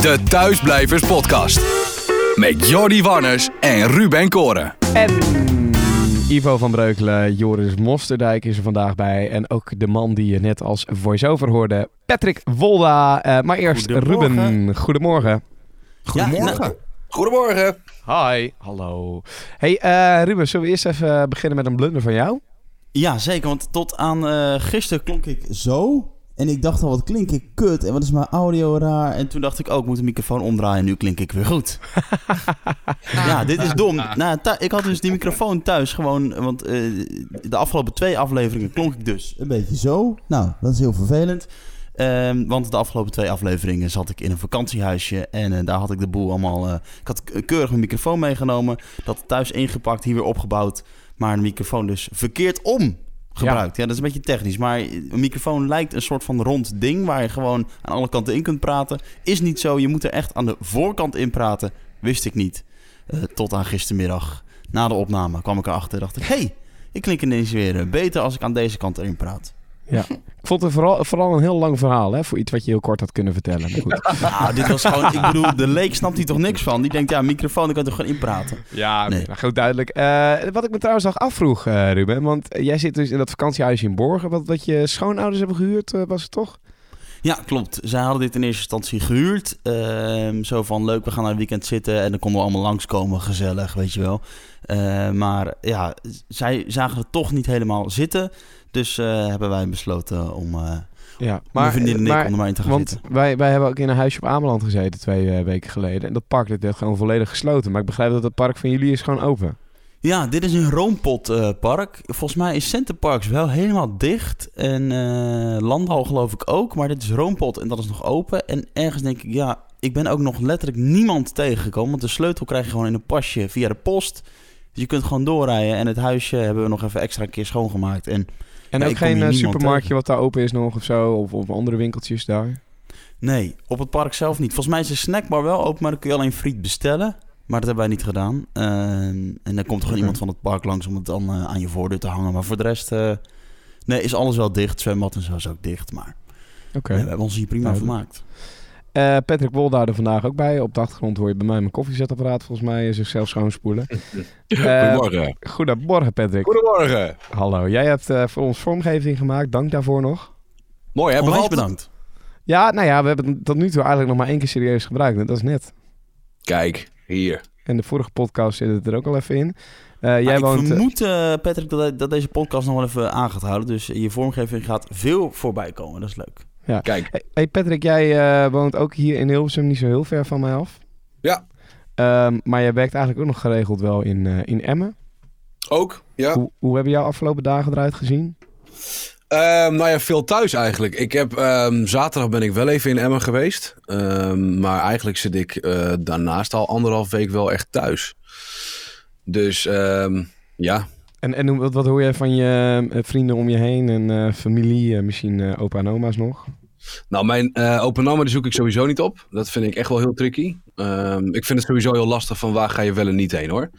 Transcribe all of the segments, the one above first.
De Thuisblijvers Podcast. Met Jordi Warners en Ruben Koren. En Ivo van Breukelen, Joris Mosterdijk is er vandaag bij. En ook de man die je net als voice-over hoorde, Patrick Wolda. Eh, maar eerst Goedemorgen. Ruben, goedemorgen. Goedemorgen. Goedemorgen. Hi. Hallo. Hey eh, Ruben, zullen we eerst even beginnen met een blunder van jou? Ja, zeker. Want tot aan eh, gisteren klonk ik zo. En ik dacht al, wat klink ik kut. En wat is mijn audio raar. En toen dacht ik ook, ik moet de microfoon omdraaien. En nu klink ik weer goed. ja, dit is dom. Nou, ik had dus die microfoon thuis gewoon... Want eh, de afgelopen twee afleveringen klonk ik dus een beetje zo. Nou, dat is heel vervelend. Ehm, want de afgelopen twee afleveringen zat ik in een vakantiehuisje. En eh, daar had ik de boel allemaal... eh, ik had keurig mijn microfoon meegenomen. Dat thuis ingepakt, hier weer opgebouwd. Maar de microfoon dus verkeerd om gebruikt. Ja. dat is een beetje technisch. Maar een microfoon lijkt een soort van rond ding... waar je gewoon aan alle kanten in kunt praten. Is niet zo. Je moet er echt aan de voorkant in praten. Wist ik niet. Eh, tot aan gistermiddag. Na de opname kwam ik erachter. dacht ik, hey, ik klink ineens weer eh, beter als ik aan deze kant erin praat. Ja. Ik vond het vooral, vooral een heel lang verhaal, hè? Voor iets wat je heel kort had kunnen vertellen. Maar goed. Nou, dit was gewoon... Ik bedoel, de leek snapt hier toch niks van? Die denkt, ja, microfoon, ik kan toch gewoon inpraten? Ja, Nee. nou, goed duidelijk. Eh, wat ik me trouwens nog afvroeg, eh, Ruben. Want eh, jij zit dus in dat vakantiehuisje in Borgen. Wat, wat je schoonouders hebben gehuurd, eh, was het toch? Ja, klopt. Zij hadden dit in eerste instantie gehuurd. Ehm, zo van, leuk, we gaan naar een weekend zitten... en dan konden we allemaal langskomen, gezellig, weet je wel. Eh, maar ja, zij zagen het toch niet helemaal zitten... Dus eh, hebben wij besloten om uh, Ja, mijn vriendin en ik maar- om er maar in te gaan Want zitten. wij, wij hebben ook in een huisje op Ameland gezeten twee eh, weken geleden. En dat park dat werd gewoon volledig gesloten. Maar ik begrijp dat het park van jullie is gewoon open. Ja, dit is een Roompot-park. Volgens mij is Centerparks wel helemaal dicht. En eh Landal geloof ik ook. Maar dit is Roompot en dat is nog open. En ergens denk ik, ja, ik ben ook nog letterlijk niemand tegengekomen. Want de sleutel krijg je gewoon in een pasje via de post. Dus je kunt gewoon doorrijden. En het huisje hebben we nog even extra een keer schoongemaakt. En En ook geen eh, supermarktje tegen. wat daar open is nog of zo. Of, of andere winkeltjes daar. nee, op het park zelf niet. Volgens mij is de snackbar wel open, maar dan kun je alleen friet bestellen. Maar dat hebben wij niet gedaan. Ehm, en dan komt er gewoon iemand van het park langs om het dan eh, aan je voordeur te hangen. Maar voor de rest, eh, nee, is alles wel dicht. Zwembad en zo is ook dicht. Maar Oké. nee, we hebben ons hier prima Duidelijk. vermaakt. Eh, Patrick er vandaag ook bij. Op de achtergrond hoor je bij mij mijn koffiezetapparaat volgens mij zichzelf schoonspoelen. Eh, Goedemorgen. Goedemorgen Patrick. Goedemorgen. Hallo. Jij hebt eh, voor ons vormgeving gemaakt. Dank daarvoor nog. Mooi hè, het? bedankt. Ja, nou ja, we hebben het tot nu toe eigenlijk nog maar één keer serieus gebruikt. en Dat is net. Kijk, hier. En de vorige podcast zit het er ook al even in. Eh, jij ik woont... eh, vermoed, eh, Patrick, dat, dat deze podcast nog wel even aan gaat houden. Dus je vormgeving gaat veel voorbij komen. Dat is leuk. Kijk. Hey- Patrick, jij eh, woont ook hier in Hilversum, niet zo heel ver van mij af. Ja. Ehm, maar jij werkt eigenlijk ook nog geregeld wel in, eh, in Emmen. Ook, ja. Hoe, hoe hebben jouw afgelopen dagen eruit gezien? Ehm, nou ja, veel thuis eigenlijk. Ik heb, ehm, zaterdag ben ik wel even in Emmen geweest. Maar eigenlijk zit ik eh, daarnaast al anderhalf week wel echt thuis. Dus ja, En, en hoe- wat, wat hoor jij van je vrienden om je heen en familie, misschien opa en oma's nog? Nou, mijn eh open nummer die zoek ik sowieso niet op. Dat vind ik echt wel heel tricky. Ehm, ik vind het sowieso heel lastig van waar ga je wel en niet heen hoor.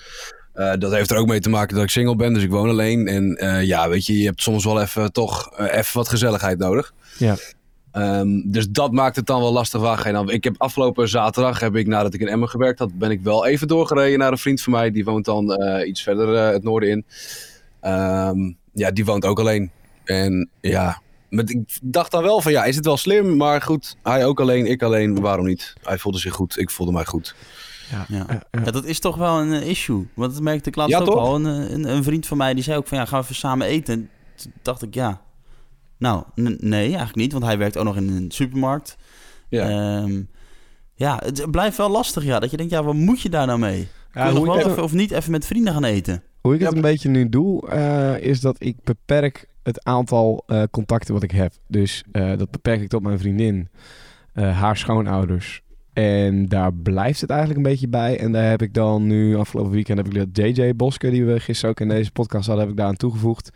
Eh, dat heeft er ook mee te maken dat ik single ben, dus ik woon alleen. En eh, ja, weet je, je hebt soms wel even toch even wat gezelligheid nodig. Ja. Ehm, dus dat maakt het dan wel lastig. Waar ga je dan? Ik heb afgelopen zaterdag, heb ik nadat ik in Emmen gewerkt had, ben ik wel even doorgereden naar een vriend van mij. Die woont dan iets verder het noorden in. Ehm, ja, die woont ook alleen. En ja, ik dacht dan wel van ja, is het wel slim? Maar goed, hij ook alleen, ik alleen, waarom niet? Hij voelde zich goed, ik voelde mij goed. Ja. Eh, Ja, dat is toch wel een eh, issue. Want dat merkte ik laatst Ja, ook toch? al. Een, eh, een, een vriend van mij die zei ook van ja, gaan we even samen eten. En toen dacht ik ja. Nou, nee, eigenlijk niet. Want hij werkt ook nog in een supermarkt. Ja. Ehm, ja, het blijft wel lastig ja. Dat je denkt, ja, wat moet je daar nou mee? Kun Ja, je nog hoe, wel ik het, even, of niet even met vrienden gaan eten? hoe ik het Ja. een beetje nu doe, eh, is dat ik beperk het aantal eh, contacten wat ik heb. Dus eh, dat beperk ik tot mijn vriendin, eh, haar schoonouders. En daar blijft het eigenlijk een beetje bij. En daar heb ik dan nu, afgelopen weekend heb ik dat JJ Boske, die we gisteren ook in deze podcast hadden, heb ik daar aan toegevoegd.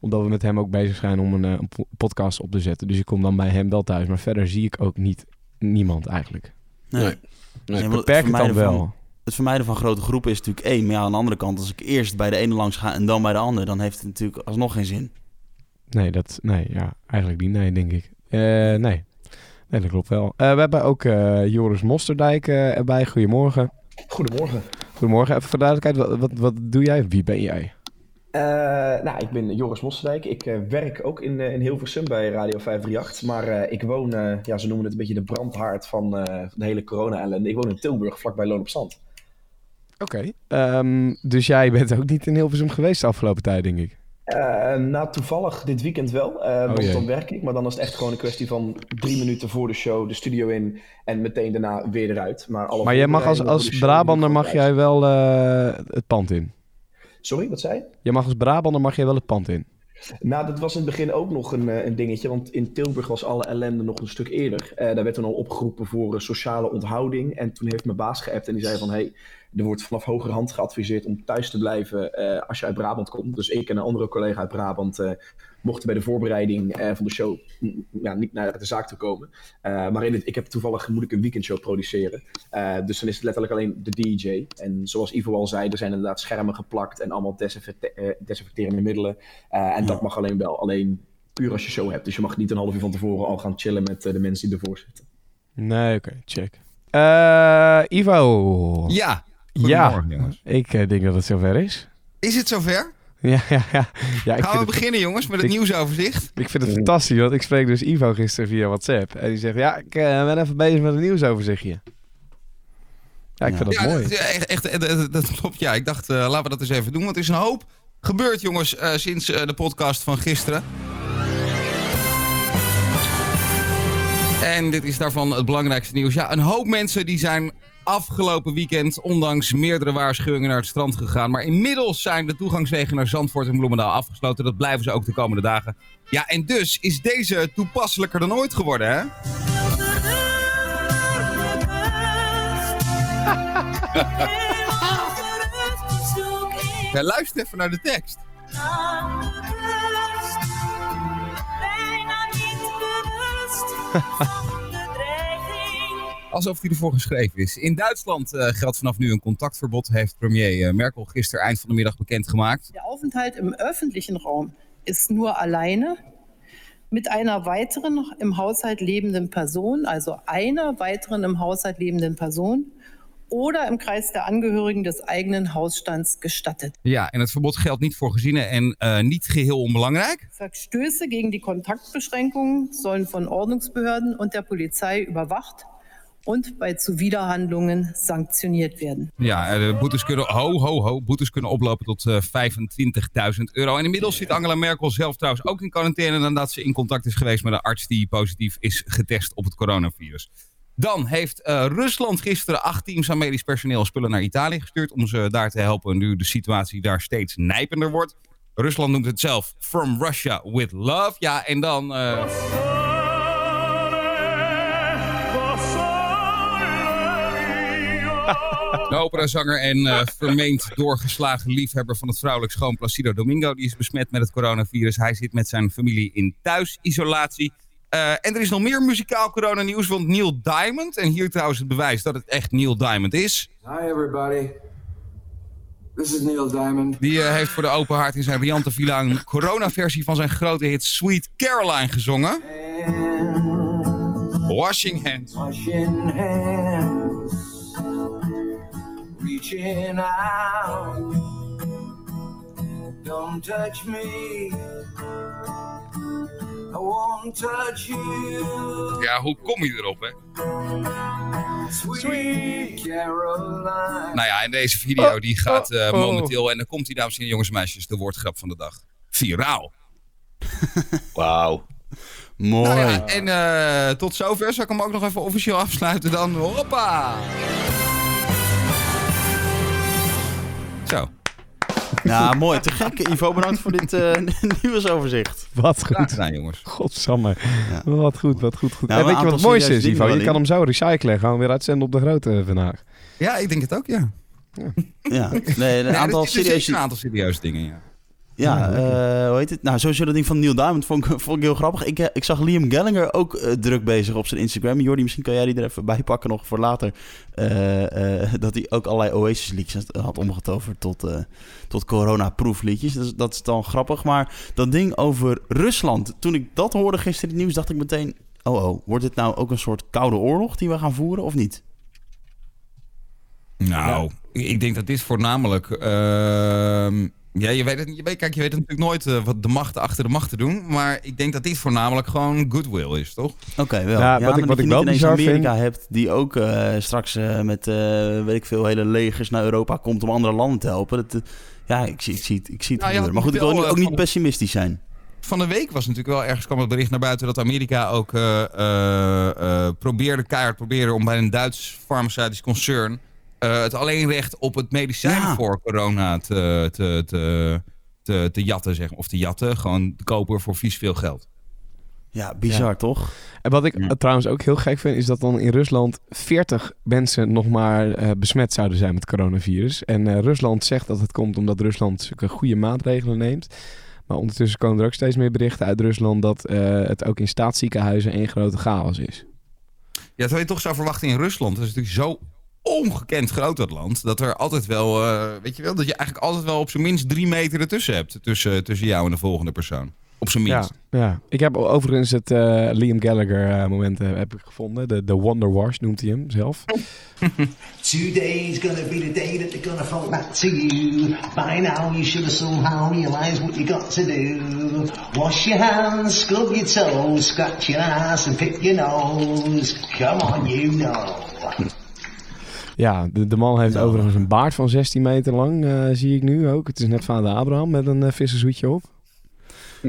Omdat we met hem ook bezig zijn om een, een po- podcast op te zetten. Dus ik kom dan bij hem wel thuis. Maar verder zie ik ook niet niemand eigenlijk. Nee. Nee. Nee, want Beperk het dan wel. van- het vermijden van grote groepen is natuurlijk één. Maar ja, aan de andere kant, als ik eerst bij de ene langs ga en dan bij de ander, dan heeft het natuurlijk alsnog geen zin. Nee, dat, nee, ja, eigenlijk niet. Nee, denk ik. Eh, nee. Nee, dat klopt wel. Eh, we hebben ook eh, Joris Mosterdijk erbij. Goedemorgen. Goedemorgen. Goedemorgen. Even voor duidelijkheid, wat, wat, wat doe jij? Wie ben jij? Nou, ik ben Joris Mosterdijk. Ik werk ook in, in Hilversum bij Radio 538. Maar ik woon, ja, ze noemen het een beetje de brandhaard van, van de hele corona-ellende. Ik woon in Tilburg, vlakbij Loon op Zand. Oké. Okay. Um, dus jij bent ook niet in Hilversum geweest de afgelopen tijd, denk ik? Nou, toevallig dit weekend wel. want oh, dan werk ik. Maar dan is het echt gewoon een kwestie van drie minuten voor de show de studio in. En meteen daarna weer eruit. Maar, alle maar jij mag als, als Brabander mag jij wel het pand in? Sorry, wat zei je? Je mag als Brabander mag je wel het pand in. Nou, dat was in het begin ook nog een, een dingetje. Want in Tilburg was alle ellende nog een stuk eerder. Uh, daar werd toen al opgeroepen voor uh, sociale onthouding. En toen heeft mijn baas geappt en die zei van... Hey, er wordt vanaf hogerhand geadviseerd om thuis te blijven als je uit Brabant komt. Dus ik en een andere collega uit Brabant mochten bij de voorbereiding van de show ja, niet naar de zaak te komen. maar in het, ik heb toevallig moet ik een weekendshow produceren. dus dan is het letterlijk alleen de DJ. En zoals Ivo al zei, er zijn inderdaad schermen geplakt en allemaal desinfecte desinfecterende middelen. en dat mag alleen wel. Alleen puur als je show hebt. Dus je mag niet een half uur van tevoren al gaan chillen met de mensen die ervoor zitten. Nee, oké, okay, check. Uh, Ivo. Ja, ja, jongens. ik uh, denk dat het zover is. Is het zover? Ja, ja, ja. ja ik Gaan we beginnen, jongens, met het ik, nieuwsoverzicht? Ik vind het fantastisch, want ik spreek dus Ivo gisteren via WhatsApp. En die zegt, ja, ik uh, ben even bezig met een nieuwsoverzichtje. Ja, ik vind dat mooi. Echt, echt, dat, dat, klopt, ja. Ik dacht, uh, laten we dat eens even doen. Want er is een hoop gebeurd, jongens, sinds de podcast van gisteren. En dit is daarvan het belangrijkste nieuws. Ja, een hoop mensen die zijn afgelopen weekend, ondanks meerdere waarschuwingen, naar het strand gegaan. Maar inmiddels zijn de toegangswegen naar Zandvoort en Bloemendaal afgesloten. Dat blijven ze ook de komende dagen. Ja, en dus is deze toepasselijker dan ooit geworden, hè? ja, luister even naar de tekst. Alsof hij ervoor geschreven is. In Duitsland uh, geldt vanaf nu een contactverbod, heeft premier uh, Merkel gisteren eind van de middag bekendgemaakt. De aufenthalt im öffentlichen Raum ist nur alleine mit einer weiteren im Haushalt lebenden Person, also einer weiteren im Haushalt lebenden Person oder im Kreis der Angehörigen des eigenen Hausstands gestattet. Ja, en het verbod geldt niet voor gezinnen en uh, niet geheel onbelangrijk. Verstöße gegen die Kontaktbeschränkungen sollen von Ordnungsbehörden und der Polizei überwacht und bei Zuwiderhandlungen sanctioneerd werden. Ja, de boetes kunnen, boetes kunnen oplopen tot uh, eh, 25.000 euro. En inmiddels zit Angela Merkel zelf trouwens ook in quarantaine nadat ze in contact is geweest met een arts die positief is getest op het coronavirus. Dan heeft uh, Rusland gisteren acht teams aan medisch personeel spullen naar Italië gestuurd om ze daar te helpen nu de situatie daar steeds nijpender wordt. Rusland noemt het zelf From Russia with Love. Ja, en dan... De operazanger en uh, vermeend doorgeslagen liefhebber van het vrouwelijk schoon Placido Domingo... die is besmet met het coronavirus. Hij zit met zijn familie in thuisisolatie. Uh, en er is nog meer muzikaal coronanieuws, want Neil Diamond... en hier trouwens het bewijs dat het echt Neil Diamond is... Hi everybody. This is Neil Diamond. Die uh, heeft voor de open haard in zijn riante villa... een corona-versie van zijn grote hit Sweet Caroline gezongen. And washing hands. Washing hands. Reaching out. Don't touch me. I won't touch you. Ja, hoe kom je erop, hè? Sweet Caroline. Nou ja, en deze video die gaat uh, momenteel, en dan komt hij, dames en jongens en meisjes, de woordgrap van de dag. Viraal. Wauw. Mooi. Nou ja, en uh, tot zover. Zal ik hem ook nog even officieel afsluiten dan? Hoppa! Zo. Ja, mooi. Te gek. Ivo, bedankt voor dit uh, nieuwsoverzicht. Wat goed. gedaan, jongens. Godsamme. Ja. Wat goed, wat goed. goed. Nou, en weet je wat het mooiste is, Ivo? Je kan hem zo recyclen. Gaan we weer uitzenden op de grote vandaag. Ja, ik denk het ook, ja. Ja, ja. nee, een aantal serieuze... Een aantal serieuze dingen, ja. Ja, uh, hoe heet het? Nou, sowieso dat ding van Neil Diamond vond ik, vond ik heel grappig. Ik, eh, ik zag Liam Gallagher ook uh, druk bezig op zijn Instagram. Jordi, misschien kan jij die er even bij pakken nog voor later. Uh, dat hij ook allerlei Oasis liedjes had omgetoverd tot, tot corona-proof liedjes. Dus dat is dan grappig. Maar dat ding over Rusland, toen ik dat hoorde gisteren in het nieuws, dacht ik meteen... oh oh, wordt dit nou ook een soort koude oorlog die we gaan voeren of niet? Nou, ik denk dat dit voornamelijk... ja, je weet het, je weet, kijk, je weet natuurlijk nooit eh, wat de machten achter de machten doen. Maar ik denk dat dit voornamelijk gewoon goodwill is, toch? Oké, wel. Ja, wat ik- wat dat ik wel niet ineens bizar Amerika hebt die ook eh, straks eh, met, eh, weet ik veel, hele legers naar Europa komt om andere landen te helpen. Dat, ja, ik zie, ik zie het, ik zie het Nou, Maar goed, ik wil ook niet pessimistisch zijn. Van de week was natuurlijk wel ergens kwam het bericht naar buiten dat Amerika ook eh, eh, eh, probeerde, keihard probeerde om bij een Duits farmaceutisch concern eh, het alleenrecht op het medicijn Ja. voor corona te, te, te, te, te jatten, zeg maar. Of te jatten, gewoon te kopen voor vies veel geld. Ja, bizar toch? En wat ik Ja. trouwens ook heel gek vind, is dat dan in Rusland 40 mensen nog maar eh, besmet zouden zijn met coronavirus. En eh, Rusland zegt dat het komt omdat Rusland zulke goede maatregelen neemt. Maar ondertussen komen er ook steeds meer berichten uit Rusland dat eh, het ook in staatsziekenhuizen één grote chaos is. Ja, terwijl je toch zou verwachten in Rusland. Dat is natuurlijk zo ongekend groot dat land. Dat er altijd wel, eh, weet je wel, dat je eigenlijk altijd wel op zijn minst drie meter ertussen hebt. Tussen, tussen jou en de volgende persoon. Op zijn Ja, minst. ja, ik heb overigens het eh, Liam Gallagher eh, moment heb ik gevonden. De, de Wonder Wash noemt hij hem zelf. Today's gonna be the day that they're gonna throw back to you. By now you should have somehow realized what you got to do. Wash your hands, scrub your toes, scratch your ass and pick your nose. Come on, you know. Ja, de, de man heeft overigens een baard van 16 meter lang, eh, zie ik nu ook. Het is net vader Abraham met een uh, vissershoedje op.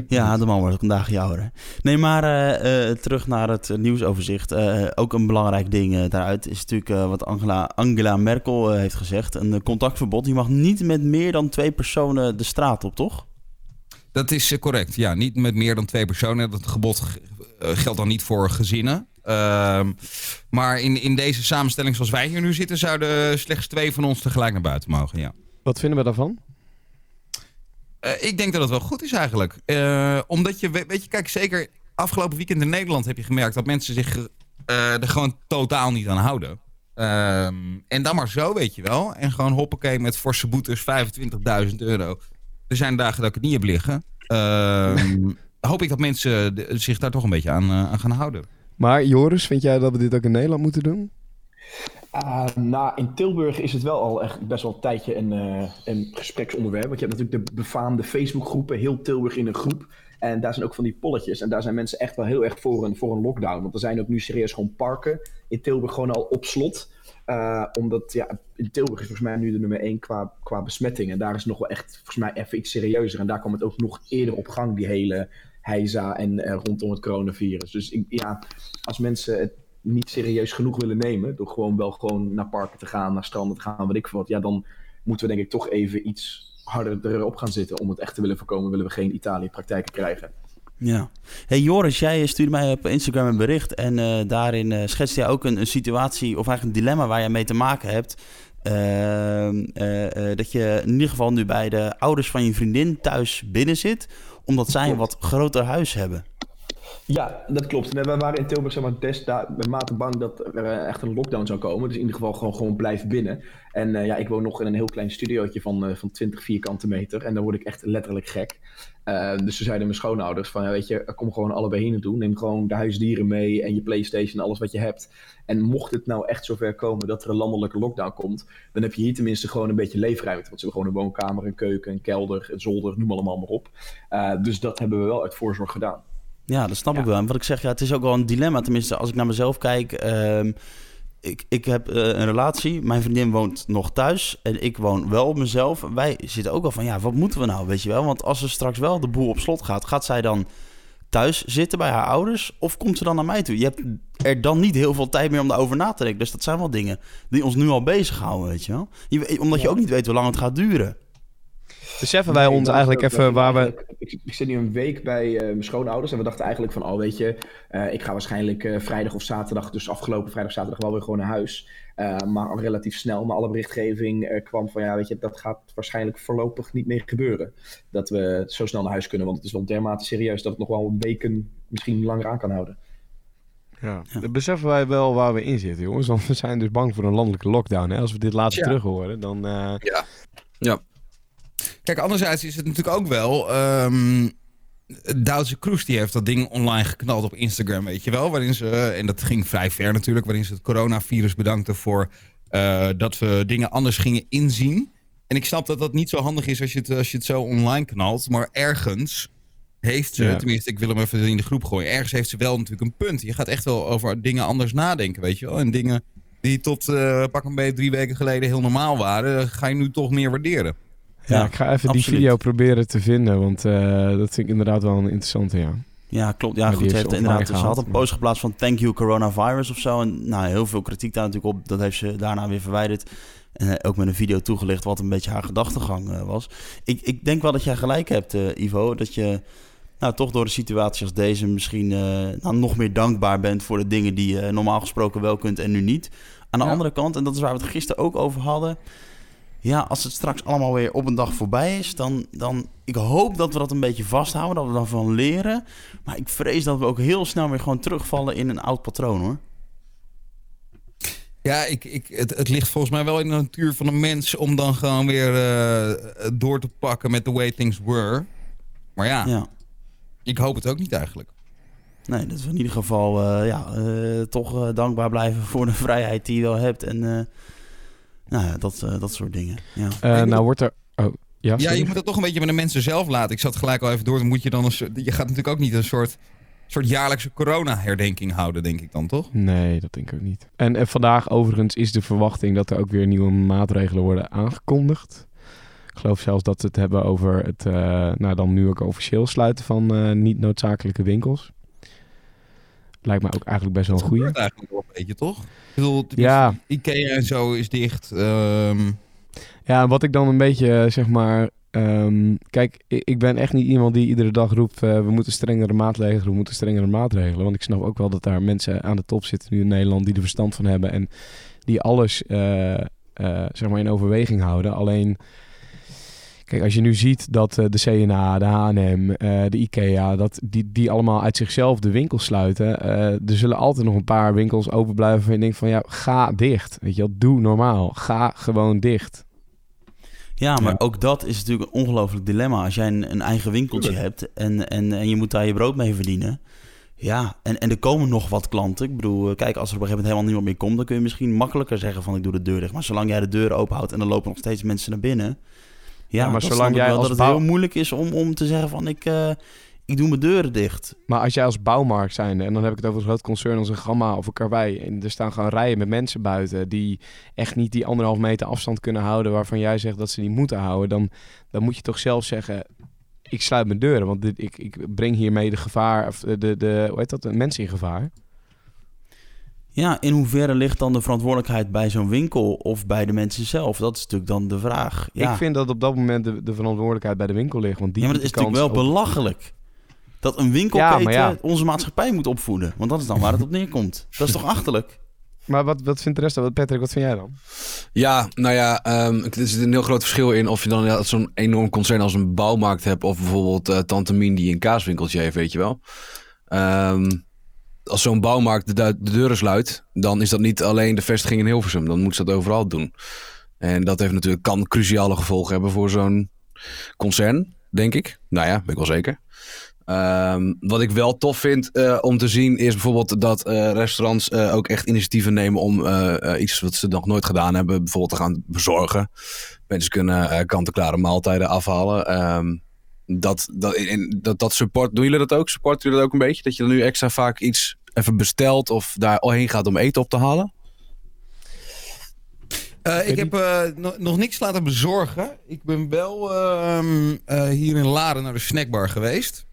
Ja, de man wordt ook een dagje ouder. Nee, maar eh, eh, terug naar het nieuwsoverzicht. Eh, ook een belangrijk ding daaruit is natuurlijk eh, wat Angela, Angela Merkel heeft gezegd. Een contactverbod. Je mag niet met meer dan twee personen de straat op, toch? Dat is correct. Ja, niet met meer dan twee personen. Dat gebod geldt dan niet voor gezinnen. Ehm, maar in, in deze samenstelling zoals wij hier nu zitten, zouden slechts twee van ons tegelijk naar buiten mogen. Ja. Wat vinden we daarvan? Eh, ik denk dat het wel goed is eigenlijk. Eh, omdat je, we- weet je, kijk, zeker afgelopen weekend in Nederland heb je gemerkt dat mensen zich eh, er gewoon totaal niet aan houden. Ehm, en dan maar zo, weet je wel. En gewoon hoppakee met forse boetes, 25.000 euro. Er zijn dagen dat ik het niet heb liggen. Ehm, hoop ik dat mensen zich daar toch een beetje aan, aan gaan houden. Maar Joris, vind jij dat we dit ook in Nederland moeten doen? Ah, nou, in Tilburg is het wel al echt best wel een tijdje een, eh, een gespreksonderwerp. Want je hebt natuurlijk de befaamde Facebookgroepen, heel Tilburg in een groep. En daar zijn ook van die polletjes. En daar zijn mensen echt wel heel erg voor een, voor een lockdown. Want er zijn ook nu serieus gewoon parken in Tilburg gewoon al op slot. Eh, omdat ja, in Tilburg is volgens mij nu de nummer 1 qua, qua besmetting. En daar is nog wel echt volgens mij even iets serieuzer. En daar kwam het ook nog eerder op gang, die hele heisa en eh, rondom het coronavirus. Dus ik, ja, als mensen het niet serieus genoeg willen nemen, door gewoon wel gewoon naar parken te gaan, naar stranden te gaan, wat ik wat, ja, dan moeten we denk ik toch even iets harder erop gaan zitten om het echt te willen voorkomen, willen we geen Italië-praktijken krijgen. Ja. Hey Joris, jij stuurde mij op Instagram een bericht en eh, daarin eh, schetste jij ook een, een situatie of eigenlijk een dilemma waar jij mee te maken hebt. Ehm, eh, eh, dat je in ieder geval nu bij de ouders van je vriendin thuis binnen zit, omdat zij een wat groter huis hebben. Ja, dat klopt. We waren in Tilburg zeg maar, met mate bang dat er eh, echt een lockdown zou komen. Dus in ieder geval gewoon, gewoon blijf binnen. En eh, ja, ik woon nog in een heel klein studiootje van, eh, van 20 vierkante meter. En dan word ik echt letterlijk gek. Dus ze zeiden mijn schoonouders van, ja, weet je, kom gewoon allebei hier naartoe. Neem gewoon de huisdieren mee en je Playstation alles wat je hebt. En mocht het nou echt zover komen dat er een landelijke lockdown komt, dan heb je hier tenminste gewoon een beetje leefruimte. Want ze hebben gewoon een woonkamer, een keuken, een kelder, een zolder, noem allemaal maar op. Dus dat hebben we wel uit voorzorg gedaan. Ja, dat snap ik wel. En wat ik zeg, ja, het is ook wel een dilemma. Tenminste, als ik naar mezelf kijk. ehm, ik, ik heb eh, een relatie. Mijn vriendin woont nog thuis. En ik woon wel op mezelf. Wij zitten ook wel van, ja, wat moeten we nou, weet je wel? Want als er straks wel de boel op slot gaat, gaat zij dan thuis zitten bij haar ouders? Of komt ze dan naar mij toe? Je hebt er dan niet heel veel tijd meer om daarover na te denken. Dus dat zijn wel dingen die ons nu al bezighouden, weet je wel? Je, omdat je ook niet weet hoe lang het gaat duren. Beseffen wij Nee, ons eigenlijk ook- even waar we... Ik, ik zit nu een week bij eh, mijn schoonouders en we dachten eigenlijk van, oh weet je, eh, ik ga waarschijnlijk eh, vrijdag of zaterdag, dus afgelopen vrijdag, zaterdag wel weer gewoon naar huis. Eh, maar al relatief snel, maar alle berichtgeving kwam van, ja weet je, dat gaat waarschijnlijk voorlopig niet meer gebeuren. Dat we zo snel naar huis kunnen, want het is wel dermate serieus dat het nog wel een weken misschien langer aan kan houden. Ja. Beseffen wij wel waar we in zitten, jongens. Want we zijn dus bang voor een landelijke lockdown. Hè? Als we dit later Ja. terug horen, dan... eh, Kijk, anderzijds is het natuurlijk ook wel. ehm, Duitse Kroes die heeft dat ding online geknald op Instagram, weet je wel. Waarin ze, en dat ging vrij ver natuurlijk, waarin ze het coronavirus bedankte voor eh, dat we dingen anders gingen inzien. En ik snap dat dat niet zo handig is als je het, als je het zo online knalt. Maar ergens heeft ze, Ja. tenminste ik wil hem even in de groep gooien. Ergens heeft ze wel natuurlijk een punt. Je gaat echt wel over dingen anders nadenken, weet je wel. En dingen die tot eh, pak een beetje drie weken geleden heel normaal waren, ga je nu toch meer waarderen. Ja, ik ga even die video proberen te vinden, want eh, dat vind ik inderdaad wel een interessante, ja. Ja, klopt. Ja, Maar goed. Ze heeft inderdaad, ze had een post geplaatst van thank you coronavirus of zo. En nou, heel veel kritiek daar natuurlijk op. Dat heeft ze daarna weer verwijderd. En eh, ook met een video toegelicht wat een beetje haar gedachtegang eh, was. Ik, ik denk wel dat jij gelijk hebt, Ivo. Dat je nou, toch door een situatie als deze misschien nou, nog meer dankbaar bent voor de dingen die je normaal gesproken wel kunt en nu niet. Aan de Ja. andere kant, en dat is waar we het gisteren ook over hadden. Ja, als het straks allemaal weer op een dag voorbij is, dan, dan ik hoop dat we dat een beetje vasthouden, dat we daarvan leren. Maar ik vrees dat we ook heel snel weer gewoon terugvallen in een oud patroon, hoor. Ja, ik, ik, het, het ligt volgens mij wel in de natuur van een mens om dan gewoon weer eh, door te pakken met the way things were. Maar ja, Ja. ik hoop het ook niet eigenlijk. Nee, dat we in ieder geval eh, ja, eh, toch dankbaar blijven voor de vrijheid die je wel hebt. En nou ja, dat, eh, dat soort dingen. Ja. Eh, moet- nou wordt er... Oh, ja, Ja, je moet het toch een beetje met de mensen zelf laten. Ik zat gelijk al even door. Dan moet je dan een soort, je gaat natuurlijk ook niet een soort, soort jaarlijkse corona-herdenking houden, denk ik dan, toch? Nee, dat denk ik ook niet. En, en vandaag overigens is de verwachting dat er ook weer nieuwe maatregelen worden aangekondigd. Ik geloof zelfs dat ze het hebben over het, eh, nou dan nu ook officieel sluiten van eh, niet noodzakelijke winkels. Lijkt mij ook eigenlijk best wel een Dat goeie. gebeurt eigenlijk wel een beetje, toch? Ik bedoel, Ja. Ikea en zo is dicht. ehm, Ja, wat ik dan een beetje eh, zeg maar. ehm, kijk, ik, ben echt niet iemand die iedere dag roept: eh, we moeten strengere maatregelen, we moeten strengere maatregelen. Want ik snap ook wel dat daar mensen aan de top zitten nu in Nederland die er verstand van hebben en die alles eh, zeg maar in overweging houden. Alleen. Kijk, als je nu ziet dat eh, de CNA, de H&M, eh, de IKEA, dat die, die allemaal uit zichzelf de winkels sluiten. eh, er zullen altijd nog een paar winkels open blijven waarvan je denkt van ja, ga dicht. Weet je wel, doe normaal. Ga gewoon dicht. Ja, maar Ja. ook dat is natuurlijk een ongelooflijk dilemma. Als jij een, een eigen winkeltje hebt en, en, en je moet daar je brood mee verdienen. Ja, en, en er komen nog wat klanten. Ik bedoel, kijk, als er op een gegeven moment helemaal niemand meer komt... dan kun je misschien makkelijker zeggen van ik doe de deur dicht. Maar zolang jij de deur open houdt en er lopen nog steeds mensen naar binnen... Ja, maar zolang jij wel als dat het bouw- heel moeilijk is om, om te zeggen van ik, eh, ik doe mijn deuren dicht. Maar als jij als bouwmarkt zijnde, en dan heb ik het over een groot concern als een Gamma of een Karwei, en er staan gewoon rijen met mensen buiten die echt niet die anderhalf meter afstand kunnen houden waarvan jij zegt dat ze die moeten houden, dan, dan moet je toch zelf zeggen, ik sluit mijn deuren, want dit, ik, ik breng hiermee de gevaar, of de, de, de, hoe heet dat, de mensen in gevaar. Ja, in hoeverre ligt dan de verantwoordelijkheid bij zo'n winkel of bij de mensen zelf? Dat is natuurlijk dan de vraag. Ja, Ik vind dat op dat moment de, de verantwoordelijkheid bij de winkel ligt, want die ja maar dat is natuurlijk wel op- belachelijk. Dat een winkelketen Ja, maar ja. onze maatschappij moet opvoeden. Want dat is dan waar het op neerkomt. Dat is toch achterlijk? Maar wat, wat vindt de rest dan? Patrick, wat vind jij dan? Ja, nou ja, ehm, er zit een heel groot verschil in of je dan ja, zo'n enorm concern als een bouwmarkt hebt of bijvoorbeeld eh, Tante Mien die een kaaswinkeltje heeft, weet je wel. Ehm, als zo'n bouwmarkt de, deuren sluit, dan is dat niet alleen de vestiging in Hilversum, dan moet ze dat overal doen. En dat heeft natuurlijk, kan cruciale gevolgen hebben voor zo'n concern, denk ik. Nou ja, ben ik wel zeker. Ehm, wat ik wel tof vind eh, om te zien is bijvoorbeeld dat eh, restaurants eh, ook echt initiatieven nemen om iets wat ze nog nooit gedaan hebben, bijvoorbeeld te gaan bezorgen. Mensen kunnen kant-en-klare maaltijden afhalen. Ehm, dat, dat, in, dat, dat support, doen jullie dat ook? Supporten jullie dat ook een beetje? Dat je dan nu extra vaak iets even bestelt of daar al heen gaat om eten op te halen? Eh, ik heb eh, no- nog niks laten bezorgen. Ik ben wel ehm, eh, hier in Laren naar de snackbar geweest.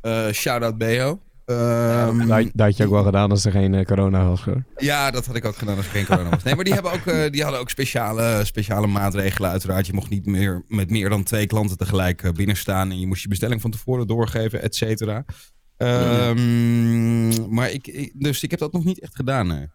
Eh Shout-out Beo. Ehm, Daar, daar had je ook wel gedaan als er geen eh, corona was. Hoor. Ja, dat had ik ook gedaan als er geen corona was. Nee, maar die, hebben ook, eh, die hadden ook speciale, speciale maatregelen uiteraard. Je mocht niet meer met meer dan twee klanten tegelijk eh, binnenstaan. En je moest je bestelling van tevoren doorgeven, et cetera. Ehm, Maar ik, ik- dus ik heb dat nog niet echt gedaan. nee.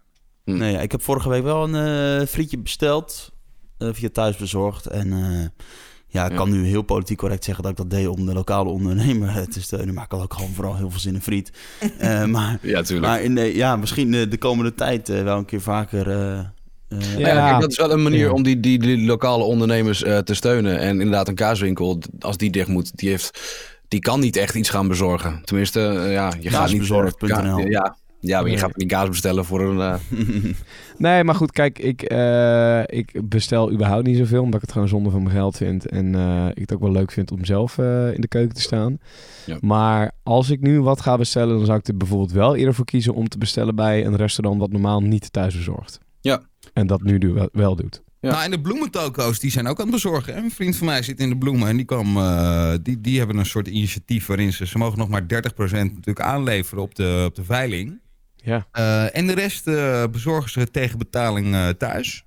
Nee, ja, ik heb vorige week wel een eh, frietje besteld. eh, via thuisbezorgd. En eh, ja, ik kan nu heel politiek correct zeggen dat ik dat deed om de lokale ondernemer eh, te steunen. Maar ik had ook gewoon vooral heel veel zin in friet. Eh, maar Ja, tuurlijk. maar in, de- ja, misschien eh, de komende tijd eh, wel een keer vaker. eh, eh, Ja, Ja. kijk, dat is wel een manier Ja. om die, die, die lokale ondernemers eh, te steunen. En inderdaad, een kaaswinkel, als die dicht moet, die heeft die kan niet echt iets gaan bezorgen. Tenminste, ja, je gaat niet Kaasbezorgd.nl. Ja, ja, maar je gaat niet kaas bestellen voor een. eh, Nee, maar goed, kijk, ik, eh, ik bestel überhaupt niet zoveel, omdat ik het gewoon zonde van mijn geld vind. En eh, ik het ook wel leuk vind om zelf eh, in de keuken te staan. Ja. Maar als ik nu wat ga bestellen, dan zou ik er bijvoorbeeld wel eerder voor kiezen om te bestellen bij een restaurant wat normaal niet thuis bezorgt. Ja. En dat nu du- wel, doet. Ja. Nou, en de bloementoko's, die zijn ook aan het bezorgen. Hè? Een vriend van mij zit in de bloemen en die, kwam, eh, die, die hebben een soort initiatief waarin ze, ze mogen nog maar 30% natuurlijk aanleveren op de, op de veiling. Ja. Eh, en de rest eh, bezorgen ze tegen betaling eh, thuis.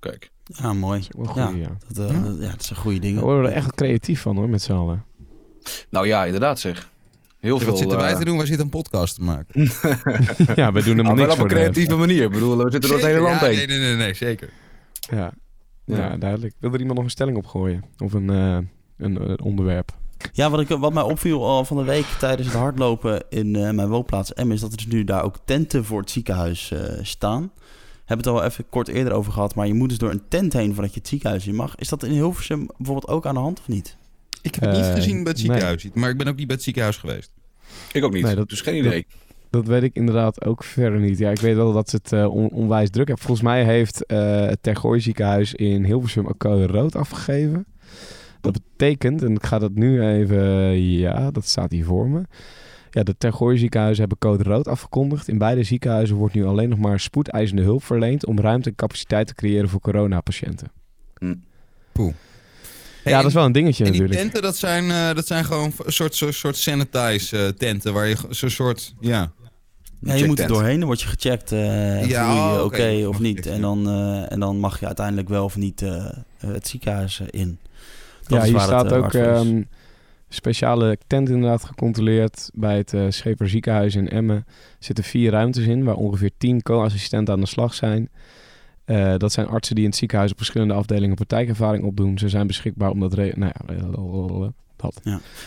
Kijk. Ja, mooi. Dat is wel Ja, goed, ja. dat, dat- ja, dat zijn goede dingen. Daar worden we er echt creatief van hoor, met z'n allen. Nou ja, inderdaad zeg. Heel veel. Wat zitten wij te doen? Wij zitten een podcast te maken. ja, wij doen helemaal nou, wel niks op een de creatieve manier. Ik bedoel, we zitten door het hele land ja, heen. nee, nee, nee, nee, zeker. Ja. Ja. Ja. duidelijk. Wil er iemand nog een stelling opgooien? Of een, eh, een, een onderwerp? Ja, wat, ik, wat mij opviel al van de week tijdens het hardlopen in eh, mijn woonplaats M is dat er dus nu daar ook tenten voor het ziekenhuis eh, staan. Hebben het al wel even kort eerder over gehad, maar je moet dus door een tent heen voordat je het ziekenhuis in mag. Is dat in Hilversum bijvoorbeeld ook aan de hand of niet? Ik heb het niet Eh, gezien bij het nee. ziekenhuis, maar ik ben ook niet bij het ziekenhuis geweest. Ik ook niet. Nee, dat- dus geen idee. Dat weet ik inderdaad ook verder niet. Ja, ik weet wel dat ze het eh, on- onwijs druk hebben. Volgens mij heeft eh het Tergooi ziekenhuis in Hilversum ook code rood afgegeven. Dat betekent, en ik ga dat nu even... Ja, dat staat hier voor me. Ja, de Tergooi ziekenhuizen hebben code rood afgekondigd. In beide ziekenhuizen wordt nu alleen nog maar spoedeisende hulp verleend... om ruimte en capaciteit te creëren voor coronapatiënten. Hey, ja, en- dat is wel een dingetje En die natuurlijk. tenten, dat zijn, eh, dat zijn gewoon een soort, soort, soort sanitize eh, tenten. Waar je zo'n soort, ja... Ja, je moet er doorheen, dan word je gecheckt uh, Ja, oké of niet. En ja. dan, eh, en dan mag je uiteindelijk wel of niet eh, het ziekenhuis in. Dat Ja, hier het, staat eh, ook ehm, speciale tent inderdaad gecontroleerd. Bij het eh Scheper ziekenhuis in Emmen zitten vier ruimtes in... waar ongeveer tien co-assistenten aan de slag zijn. Eh, dat zijn artsen die in het ziekenhuis op verschillende afdelingen praktijkervaring opdoen. Ze zijn beschikbaar om dat... re- Nou ja, dat.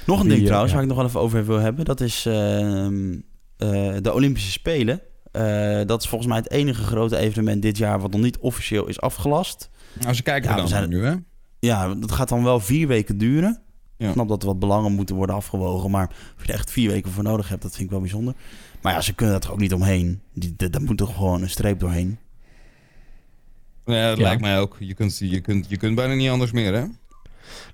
Nog een Die, ding trouwens, ja. waar ik nog wel even over wil hebben. Dat is ehm, eh, de Olympische Spelen. Eh, dat is volgens mij het enige grote evenement dit jaar... wat nog niet officieel is afgelast. Nou, ze kijken Ja, er dan zijn- nu, hè? Ja, dat gaat dan wel vier weken duren. Ja. Ik snap dat er wat belangen moeten worden afgewogen. Maar of je er echt vier weken voor nodig hebt, dat vind ik wel bijzonder. Maar ja, ze kunnen daar toch ook niet omheen. Die, die- daar moet toch gewoon een streep doorheen. Ja, dat Ja. lijkt mij ook. Je kunt, je, kunt, je kunt bijna niet anders meer, hè?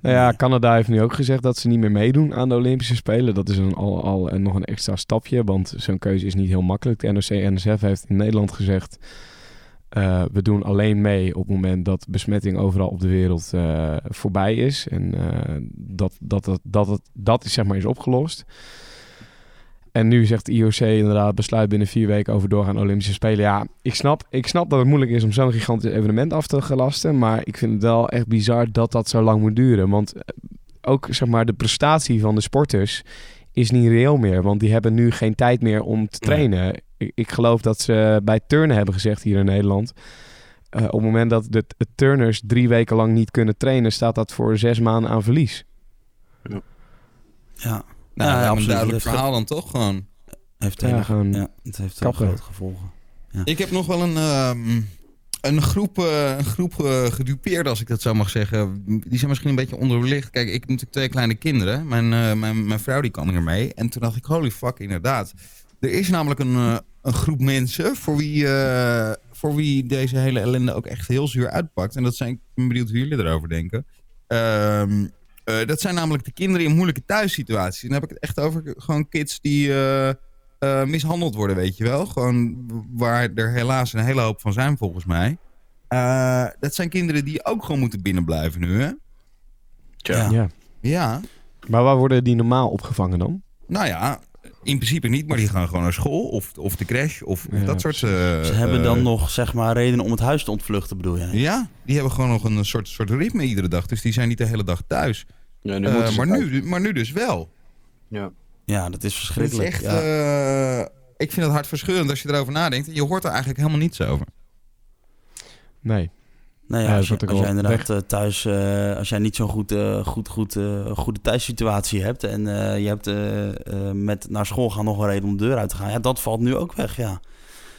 Nou ja, Canada heeft nu ook gezegd dat ze niet meer meedoen aan de Olympische Spelen. Dat is een, al, al en nog een extra stapje, want zo'n keuze is niet heel makkelijk. De NOC-NSF heeft in Nederland gezegd... eh, we doen alleen mee op het moment dat besmetting overal op de wereld eh, voorbij is. En eh, dat, dat, dat, dat, dat, dat is zeg maar is opgelost. En nu zegt de IOC inderdaad besluit binnen vier weken over doorgaan Olympische Spelen. Ja, ik snap, ik snap dat het moeilijk is om zo'n gigantisch evenement af te gelasten. Maar ik vind het wel echt bizar dat dat zo lang moet duren. Want ook zeg maar de prestatie van de sporters is niet reëel meer. Want die hebben nu geen tijd meer om te trainen. Ik, ik geloof dat ze bij turnen hebben gezegd hier in Nederland. eh, op het moment dat de, de turners drie weken lang niet kunnen trainen, staat dat voor zes maanden aan verlies. Ja, Nou, Ja, ja, een absoluut. duidelijk Dat heeft verhaal dan toch gewoon. heeft Ja, hele- gewoon ja, het heeft kappen. grote gevolgen. Ik heb nog wel een, ehm, een groep, eh, een groep eh, gedupeerden, als ik dat zo mag zeggen. Die zijn misschien een beetje onderbelicht. Kijk, ik heb natuurlijk twee kleine kinderen. Mijn, eh, mijn, mijn vrouw die kwam hier mee. En toen dacht ik, holy fuck, inderdaad. Er is namelijk een, een groep mensen voor wie, voor wie deze hele ellende ook echt heel zuur uitpakt. En dat zijn, ik ben benieuwd hoe jullie erover denken. Ehm, eh, dat zijn namelijk de kinderen in moeilijke thuissituaties. Dan heb ik het echt over gewoon kids die eh, eh, mishandeld worden, weet je wel. Gewoon waar er helaas een hele hoop van zijn, volgens mij. Eh, dat zijn kinderen die ook gewoon moeten binnenblijven nu, hè? Ja. Ja. Ja. Maar waar worden die normaal opgevangen dan? Nou ja, in principe niet, maar die gaan gewoon naar school of, of de crash of, of Ja, dat soort... eh, Ze hebben dan eh, nog, zeg maar, redenen om het huis te ontvluchten, bedoel jij? Ja, die hebben gewoon nog een soort, soort ritme iedere dag. Dus die zijn niet de hele dag thuis. Ja, nu Eh, ze maar, uit. nu, maar nu dus wel. Ja. Ja, dat is Dat is verschrikkelijk. echt... ja. eh, ik vind het hartverscheurend als je erover nadenkt. Je hoort er eigenlijk helemaal niets over. Nee. Nou ja, Ja, als, je, als jij inderdaad eh, thuis, eh, als jij niet zo'n goed, eh, goed, goed, eh, goede thuissituatie hebt en eh, je hebt met naar school gaan nog een reden om de deur uit te gaan, ja, dat valt nu ook weg, ja.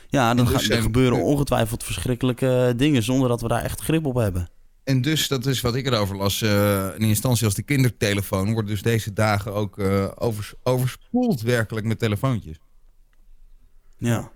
Ja, dan Dus gaan, er zijn- gebeuren ongetwijfeld verschrikkelijke dingen zonder dat we daar echt grip op hebben. En dus, dat is wat ik erover las, eh, in instantie als de kindertelefoon... wordt dus deze dagen ook eh, overs- overspoeld werkelijk met telefoontjes. Ja.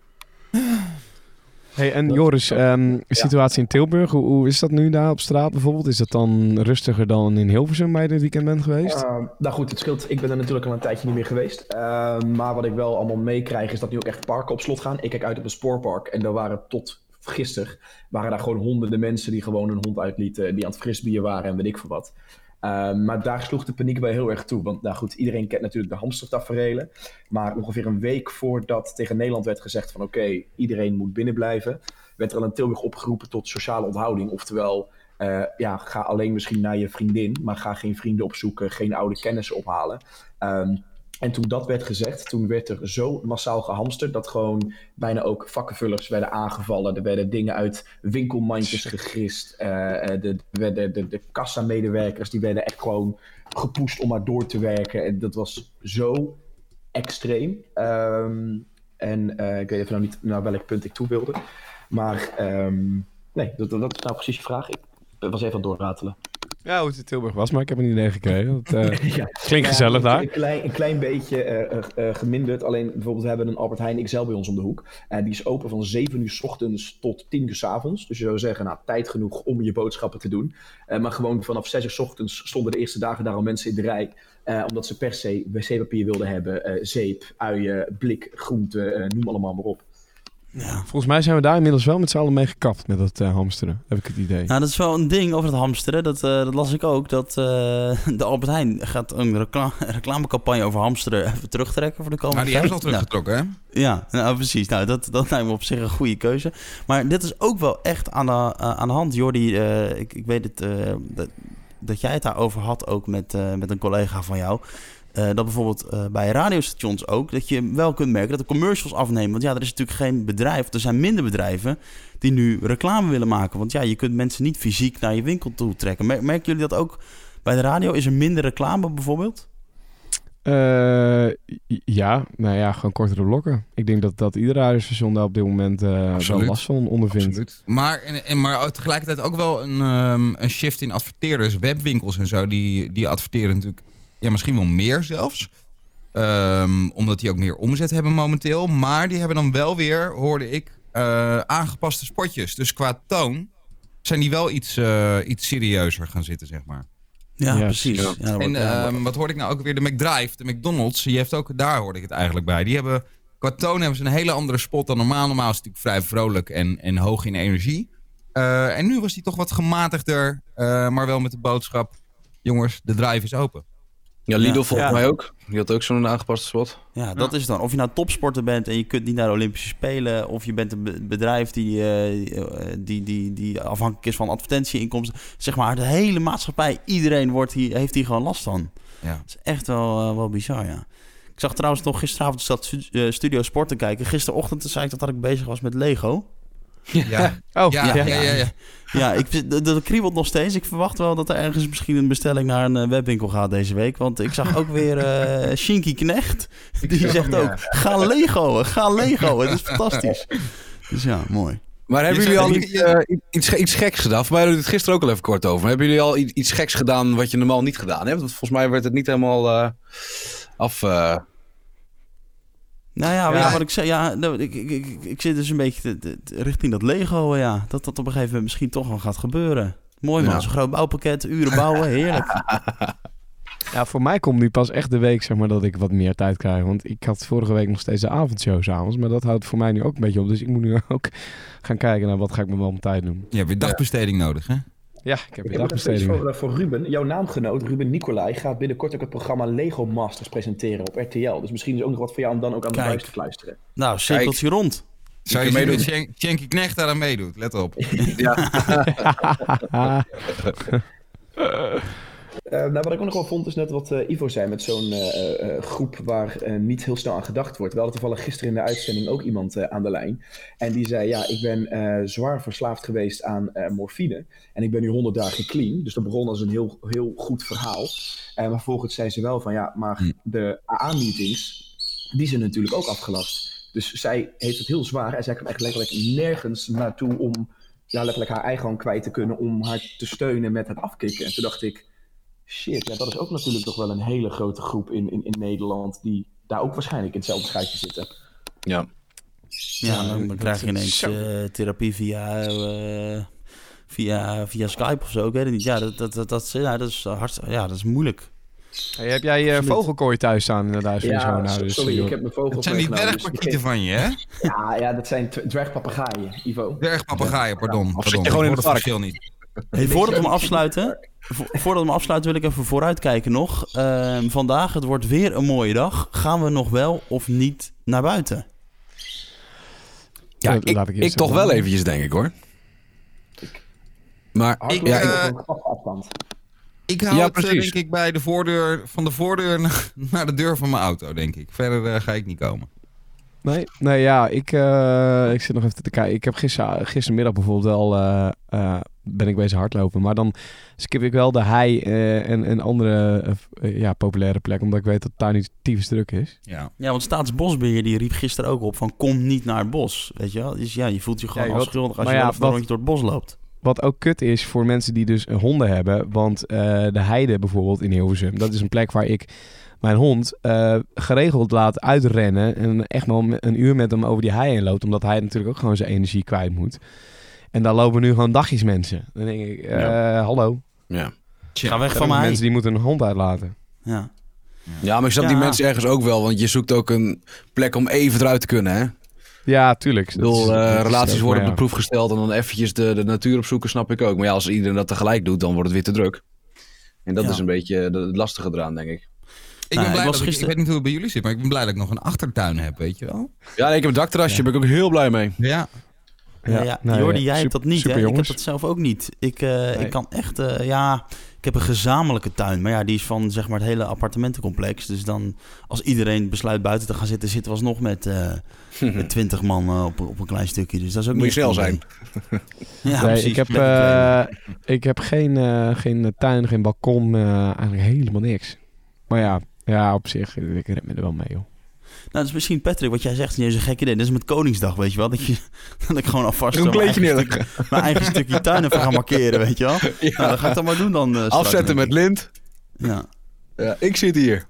Hey, en Joris, ehm, situatie in Tilburg, hoe, hoe is dat nu daar op straat bijvoorbeeld? Is dat dan rustiger dan in Hilversum waar je dit weekend bent geweest? Uh, nou goed, het scheelt. Ik ben er natuurlijk al een tijdje niet meer geweest. Uh, maar wat ik wel allemaal meekrijg is dat nu ook echt parken op slot gaan. Ik kijk uit op een spoorpark en daar waren tot gisteren waren daar gewoon honderden mensen die gewoon een hond uitlieten, die aan het frisbieren waren en weet ik veel wat. Uh, maar daar sloeg de paniek bij heel erg toe. Want nou goed, iedereen kent natuurlijk de hamstertaferelen. Maar ongeveer een week voordat tegen Nederland werd gezegd van oké, iedereen moet binnenblijven, werd er al in Tilburg opgeroepen tot sociale onthouding. Oftewel, uh, ja, ga alleen misschien naar je vriendin, maar ga geen vrienden opzoeken, geen oude kennissen ophalen. Um, en toen dat werd gezegd, toen werd er zo massaal gehamsterd dat gewoon bijna ook vakkenvullers werden aangevallen. Er werden dingen uit winkelmandjes gegrist. Uh, de, de, de, de, de kassamedewerkers die werden echt gewoon gepoest om maar door te werken. En dat was zo extreem. Um, en uh, ik weet even nou niet naar welk punt ik toe wilde. Maar um, nee, dat, dat is nou precies je vraag. Ik was even aan het doorratelen. Ja, hoe het in Tilburg was, maar ik heb een idee gekregen. Dat, uh, ja. Klinkt gezellig ja, daar. Een klein, een klein beetje uh, uh, geminderd. Alleen bijvoorbeeld we hebben een Albert Heijn XL bij ons om de hoek. die is open van 7 uur s ochtends tot 10 uur s avonds. Dus je zou zeggen, nou, tijd genoeg om je boodschappen te doen. maar gewoon vanaf 6 uur s ochtends stonden de eerste dagen daar al mensen in de rij. omdat ze per se wc-papier wilden hebben, zeep, uien, blik, groenten, noem allemaal maar op. Ja. Volgens mij zijn we daar inmiddels wel met z'n allen mee gekapt met dat uh, hamsteren, heb ik het idee. Nou, dat is wel een ding over het hamsteren. Dat, uh, dat las ik ook. Dat uh, de Albert Heijn gaat een recla reclamecampagne over hamsteren even terugtrekken voor de komende Maar die hebben ze al teruggetrokken, nou, hè? Ja, nou, precies. Nou, dat, dat lijkt me op zich een goede keuze. Maar dit is ook wel echt aan de, aan de hand, Jordi. ik, ik weet het, dat, dat jij het daarover had ook met, met een collega van jou. Uh, dat bijvoorbeeld uh, bij radiostations ook, dat je wel kunt merken dat de commercials afnemen. Want ja, er is natuurlijk geen bedrijf, er zijn minder bedrijven die nu reclame willen maken. Want ja, je kunt mensen niet fysiek naar je winkel toe trekken. Mer merken jullie dat ook bij de radio? Is er minder reclame bijvoorbeeld? Uh, ja, nou ja, gewoon kortere blokken. Ik denk dat, dat ieder radiostation daar op dit moment uh, wel last van ondervindt. Absoluut. Maar, en, en, maar tegelijkertijd ook wel een, um, een shift in adverteerders, webwinkels en zo. Die, die adverteren natuurlijk ja, misschien wel meer zelfs. Um, omdat die ook meer omzet hebben momenteel. Maar die hebben dan wel weer, hoorde ik, uh, aangepaste spotjes. Dus qua toon zijn die wel iets, uh, iets serieuzer gaan zitten, zeg maar. Ja, ja precies. Ja. Ja, en uh, wat hoorde ik nou ook weer? De McDrive, de McDonald's, die heeft ook, daar hoorde ik het eigenlijk bij. Die hebben, qua toon hebben ze een hele andere spot dan normaal. Normaal is het natuurlijk vrij vrolijk en, en hoog in energie. Uh, en nu was die toch wat gematigder, maar wel met de boodschap... Jongens, de drive is open. Ja, Lidl ja, volgens ja. mij ook. Die had ook zo'n aangepaste spot. Ja, dat ja. is dan. Of je nou topsporter bent en je kunt niet naar de Olympische Spelen... of je bent een bedrijf die, uh, die, die, die afhankelijk is van advertentieinkomsten. Zeg maar, de hele maatschappij, iedereen wordt hier, heeft hier gewoon last van. Ja. Dat is echt wel, uh, wel bizar, ja. Ik zag trouwens nog gisteravond zat Studio Sport te kijken. Gisterochtend zei ik dat, dat ik bezig was met Lego. Ja. Oh, ja, ja, ja. ja, ja. ik, dat, dat kriebelt nog steeds. Ik verwacht wel dat er ergens misschien een bestelling naar een webwinkel gaat deze week. Want ik zag ook weer uh, Shinky Knecht. Die zegt ook, ga Lego, ga Lego. Het is fantastisch. Dus ja, mooi. Maar hebben jullie al iets, uh, iets, iets geks gedaan? Voor mij hadden we het gisteren ook al even kort over. Hebben jullie al iets geks gedaan wat je normaal niet gedaan hebt? Want volgens mij werd het niet helemaal uh, af... Nou ja, ja, wat ik zei, ja, ik, ik, ik, ik zit dus een beetje te, te, te, richting dat Lego, ja. Dat dat op een gegeven moment misschien toch wel gaat gebeuren. Mooi man, ja. zo'n groot bouwpakket, uren bouwen, heerlijk. Ja, voor mij komt nu pas echt de week, zeg maar, dat ik wat meer tijd krijg. Want ik had vorige week nog steeds de avondshow s'avonds. Maar dat houdt voor mij nu ook een beetje op. Dus ik moet nu ook gaan kijken naar wat ga ik met mijn tijd doen. Je hebt weer dagbesteding ja. nodig, hè? Ja, ik heb ik heb dagbesteding. Voor, voor Ruben, jouw naamgenoot Ruben Nicolai gaat binnenkort ook het programma Lego Masters presenteren op RTL. Dus misschien is ook nog wat voor jou om dan ook aan de buis te fluisteren. Nou, cirkeltje rond. Zou je meedoen? Knecht daar aan meedoet, let op. ja. Uh, nou, wat ik ook nog wel vond, is net wat uh, Ivo zei met zo'n uh, groep waar niet heel snel aan gedacht wordt. We hadden toevallig gisteren in de uitzending ook iemand aan de lijn. En die zei, ja, ik ben zwaar verslaafd geweest aan morfine. En ik ben nu 100 dagen clean. Dus dat begon als een heel, heel goed verhaal. maar vervolgens zei ze wel van, ja, maar hm. de AA-meetings, die zijn natuurlijk ook afgelast. Dus zij heeft het heel zwaar en zij kan echt letterlijk nergens naartoe om ja, letterlijk haar eigen hand kwijt te kunnen om haar te steunen met het afkicken. En toen dacht ik, shit, ja, dat is ook natuurlijk toch wel een hele grote groep in, in, in Nederland die daar ook waarschijnlijk in hetzelfde schuitje zitten. Ja. Ja, dan, krijg je ineens zo. eh, therapie via, eh, via, via Skype of zo. Ik weet het niet. Ja, dat, dat, dat, dat, is- ja, dat, is, hartstikke, ja, dat is moeilijk. Hey, heb jij je Absoluut. vogelkooi thuis staan inderdaad? van je Ja, schoonouders, sorry, joh? ik heb mijn vogels Het zijn die meegenomen, dus dwergpakieten van je, hè? Ja, ja, dat zijn dw- dwergpapagaaien, Ivo. Dwergpapagaaien, pardon. Of zit pardon. je gewoon in het park? verschil niet. Hey, voordat we hem afsluiten, vo- voordat we hem afsluiten wil ik even vooruitkijken nog. Ehm, vandaag, het wordt weer een mooie dag. Gaan we nog wel of niet naar buiten? Ja, Dat ik, ik ik, toch wel eventjes, denk ik hoor. Maar Ik, ja, eh, afstand. Ik hou Ja, het, eh, precies. denk ik, bij de voordeur, van de voordeur naar- naar de deur van mijn auto, denk ik. Verder eh, ga ik niet komen. Nee, nee ja, ik, eh, ik zit nog even te kijken. Ik heb gister, gistermiddag bijvoorbeeld wel, eh, eh, ben ik bezig hardlopen. Maar dan skip ik wel de hei eh, en, en andere eh, ja, populaire plekken. Omdat ik weet dat het daar niet tyfus druk is. Ja. Ja, want Staatsbosbeheer die riep gisteren ook op van kom niet naar het bos. Weet je wel? Dus ja, je voelt je gewoon Ja, als schuldig als je ja, wel een door het bos loopt. Wat ook kut is voor mensen die dus honden hebben. Want eh, de heide bijvoorbeeld in Hilversum, dat is een plek waar ik mijn hond eh, geregeld laat uitrennen. En echt wel een uur met hem over die hei heen loopt. Omdat hij natuurlijk ook gewoon zijn energie kwijt moet. En daar lopen nu gewoon dagjes mensen. Dan denk ik, eh, Ja. hallo. ja. Ga weg van mij. mensen die moeten een hond uitlaten. Ja. ja, maar ik snap die mensen ergens ook wel. Want je zoekt ook een plek om even eruit te kunnen, hè? Ja, tuurlijk. Ik bedoel, eh, relaties ook, worden op de proef gesteld en dan eventjes de, de natuur opzoeken, snap ik ook. Maar ja, als iedereen dat tegelijk doet, dan wordt het weer te druk. En dat Ja. is een beetje de- het lastige eraan, denk ik. Ik, Nou, ben blij ik was dat ik, weet niet hoe het bij jullie zit, maar ik ben blij dat ik nog een achtertuin heb, weet je wel? Ja, nee, ik heb een dakterrasje, daar ben ik ook heel blij mee. Ja. Ja, Ja, ja. nou ja, Jordi, jij super- hebt dat niet, hè? Ik heb dat zelf ook niet. Ik, eh, Nee. ik kan echt, eh, ja... Ik heb een gezamenlijke tuin, maar ja, die is van zeg maar het hele appartementencomplex. Dus dan, als iedereen besluit buiten te gaan zitten, zitten we alsnog met, eh met 20 man op, op een klein stukje. Dus dat is ook Moet je niet snel zijn. Ja, Nee, precies. ik heb, eh, ik heb geen, eh, geen tuin, geen balkon, eh, eigenlijk helemaal niks. Maar ja, ja, op zich, ik red me er wel mee, joh. Nou, dat is misschien Patrick, wat jij zegt, niet eens een gek idee. Dat is met Koningsdag, weet je wel. Dat, je, dat ik gewoon alvast Een zo mijn kleedje eigen, stuk- mijn eigen stukje tuin even ga markeren, weet je wel. Ja. Nou, dat ga ik dan maar doen dan. eh, Afzetten met lint. Ja, Ja, ik zit hier.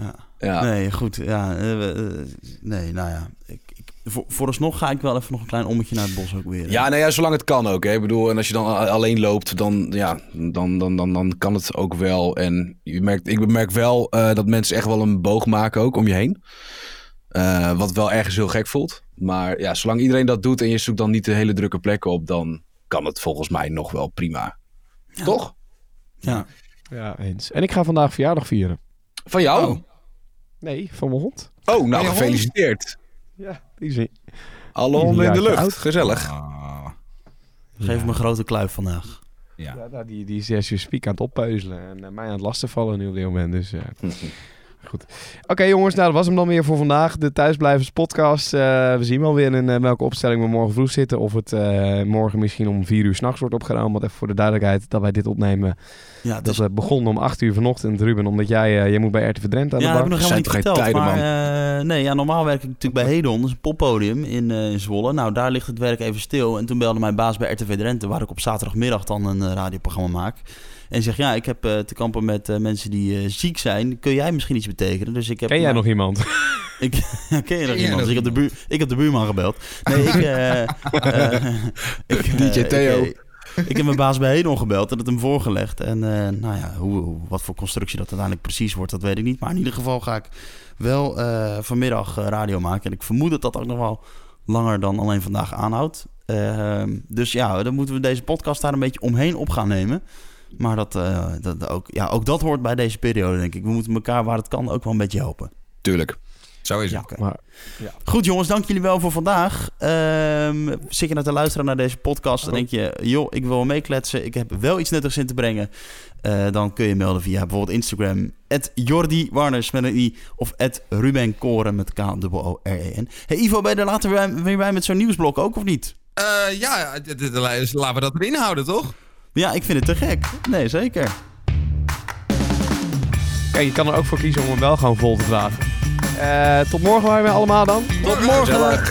ja. Ja. Nee, goed. Ja, eh, eh, nee, nou ja. Ik, voor, vooralsnog ga ik wel even nog een klein ommetje naar het bos ook weer. hè. Ja, nou ja, zolang het kan ook. Hè. Ik bedoel, en als je dan alleen loopt, dan, ja, dan, dan, dan, dan kan het ook wel. En je merkt, ik bemerk wel eh, dat mensen echt wel een boog maken ook om je heen. Eh, wat wel ergens heel gek voelt. Maar ja, zolang iedereen dat doet en je zoekt dan niet de hele drukke plekken op, dan kan het volgens mij nog wel prima. Toch? Ja. Ja, eens. En ik ga vandaag verjaardag vieren. Van jou? Oh. Nee, van mijn hond. Oh, nou hond? gefeliciteerd. Ja, die zie Alle honden in de lucht. oud. Gezellig. Ah, Geef me een grote kluif vandaag. ja. Ja, nou, die, die is you speak aan het oppeuzelen. En eh, mij aan het lastigvallen nu op dit moment. Dus, eh, goed. Oké jongens, nou dat was hem dan weer voor vandaag. De Thuisblijvers podcast. Eh, we zien wel weer in eh, welke opstelling we morgen vroeg zitten. Of het eh, morgen misschien om vier uur s'nachts wordt opgenomen. Want even voor de duidelijkheid dat wij dit opnemen. Ja, Dat dus, we begonnen om acht uur vanochtend, Ruben. Omdat jij, eh, jij moet bij RTV Drenthe aan ja, de dat heb bak. ik nog helemaal niet verteld. tijden, maar eh, nee, ja, normaal werk ik natuurlijk bij Hedon. Dat is een poppodium in, eh, in Zwolle. Nou, daar ligt het werk even stil. En toen belde mijn baas bij RTV Drenthe, waar ik op zaterdagmiddag dan een radioprogramma maak. En zegt, ja, ik heb eh, te kampen met eh, mensen die eh, ziek zijn. Kun jij misschien iets betekenen? Dus ik heb, Ken jij nou, nog iemand? Ik, ja, ken je nog iemand? Dus ik, heb de buur, ik heb de buurman gebeld. Nee, ik... eh, eh, ik eh, DJ Theo. Ik, ik heb mijn baas bij Hedon gebeld en het hem voorgelegd. En eh, nou ja, hoe, hoe- wat voor constructie dat uiteindelijk precies wordt, dat weet ik niet. Maar in ieder geval ga ik wel eh, vanmiddag radio maken. En ik vermoed dat dat ook nog wel langer dan alleen vandaag aanhoudt. Ehm, dus ja, dan moeten we deze podcast daar een beetje omheen op gaan nemen. Maar dat, eh, dat ook, ja, ook dat hoort bij deze periode, denk ik. We moeten elkaar waar het kan ook wel een beetje helpen. Tuurlijk. Zo is Ja, het. oké. Maar, Goed jongens, dank jullie wel voor vandaag. Ehm, zit je nou te luisteren naar deze podcast en denk je... joh, ik wil wel meekletsen, ik heb wel iets nuttigs in te brengen... Eh, dan kun je melden via bijvoorbeeld Instagram... Jordi Warners met een i... of Ruben Koren met K-O-O-R-E-N. Hey Ivo, ben je er later weer- weer bij met zo'n nieuwsblok ook of niet? Eh, ja, laten we dat erin houden, toch? Ja, ik vind het te gek. Nee, zeker. kijk, je kan er ook voor kiezen om hem wel gewoon vol te dragen. Eh, tot morgen waren we allemaal dan. Tot morgen!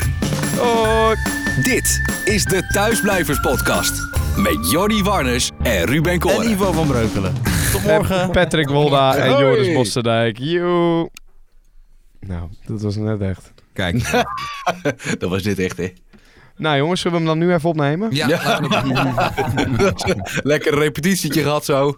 Hoi. Dit is de Thuisblijvers Podcast. Met Jordi Warners en Ruben En Koren. Ivo van Breukelen. Tot morgen. Patrick Wolda en. Joris Bosterdijk. Joe. Nou, dat was net echt. Kijk. Dat was dit echt, hè? Nou jongens, zullen we hem dan nu even opnemen? Ja, doen. Lekker repetitietje gehad zo.